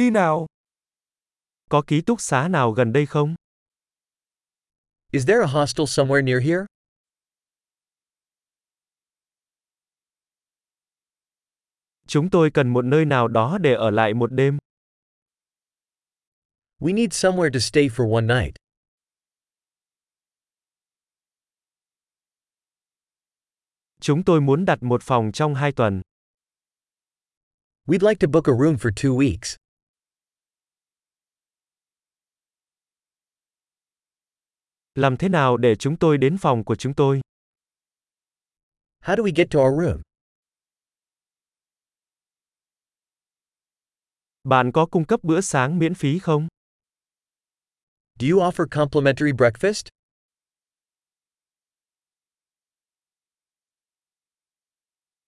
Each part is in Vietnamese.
Đi nào. Có ký túc xá nào gần đây không? Is there a hostel somewhere near here? Chúng tôi cần một nơi nào đó để ở lại một đêm. We need somewhere to stay for one night. Chúng tôi muốn đặt một phòng trong hai tuần. We'd like to book a room for two weeks. Làm thế nào để chúng tôi đến phòng của chúng tôi? How do we get to our room? Bạn có cung cấp bữa sáng miễn phí không? Do you offer complimentary breakfast?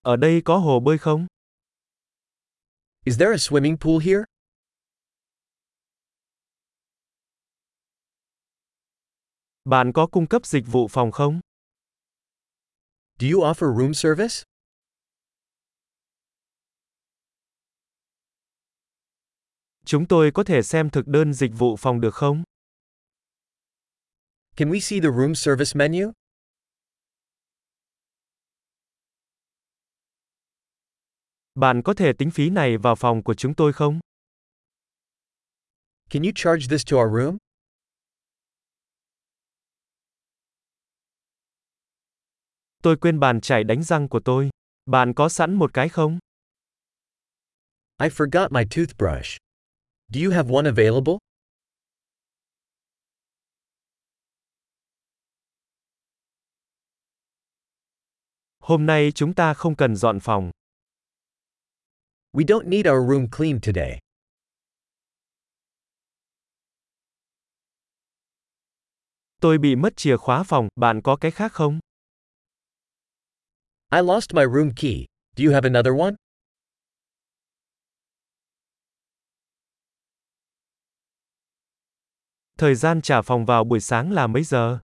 Ở đây có hồ bơi không? Is there a swimming pool here? Bạn có cung cấp dịch vụ phòng không? Do you offer room service? Chúng tôi có thể xem thực đơn dịch vụ phòng được không? Can we see the room service menu? Bạn có thể tính phí này vào phòng của chúng tôi không? Can you charge this to our room? Tôi quên bàn chải đánh răng của tôi. Bạn có sẵn một cái không? I forgot my toothbrush. Do you have one available? Hôm nay chúng ta không cần dọn phòng. We don't need our room cleaned today. Tôi bị mất chìa khóa phòng, bạn có cái khác không? I lost my room key. Do you have another one? Thời gian trả phòng vào buổi sáng là mấy giờ?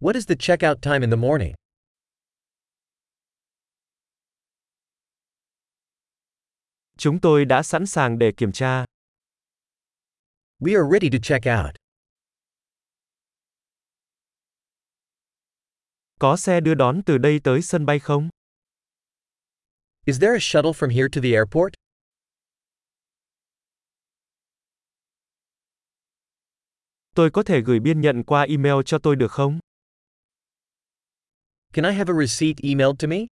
What is the checkout time in the morning? Chúng tôi đã sẵn sàng để kiểm tra. We are ready to check out. Có xe đưa đón từ đây tới sân bay không? Is there a shuttle from here to the airport? Tôi có thể gửi biên nhận qua email cho tôi được không? Can I have a receipt emailed to me?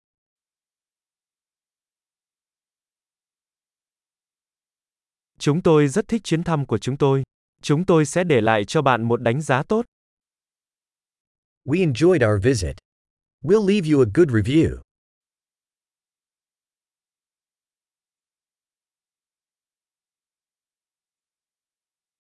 Chúng tôi rất thích chuyến thăm của chúng tôi. Chúng tôi sẽ để lại cho bạn một đánh giá tốt. We enjoyed our visit. We'll leave you a good review.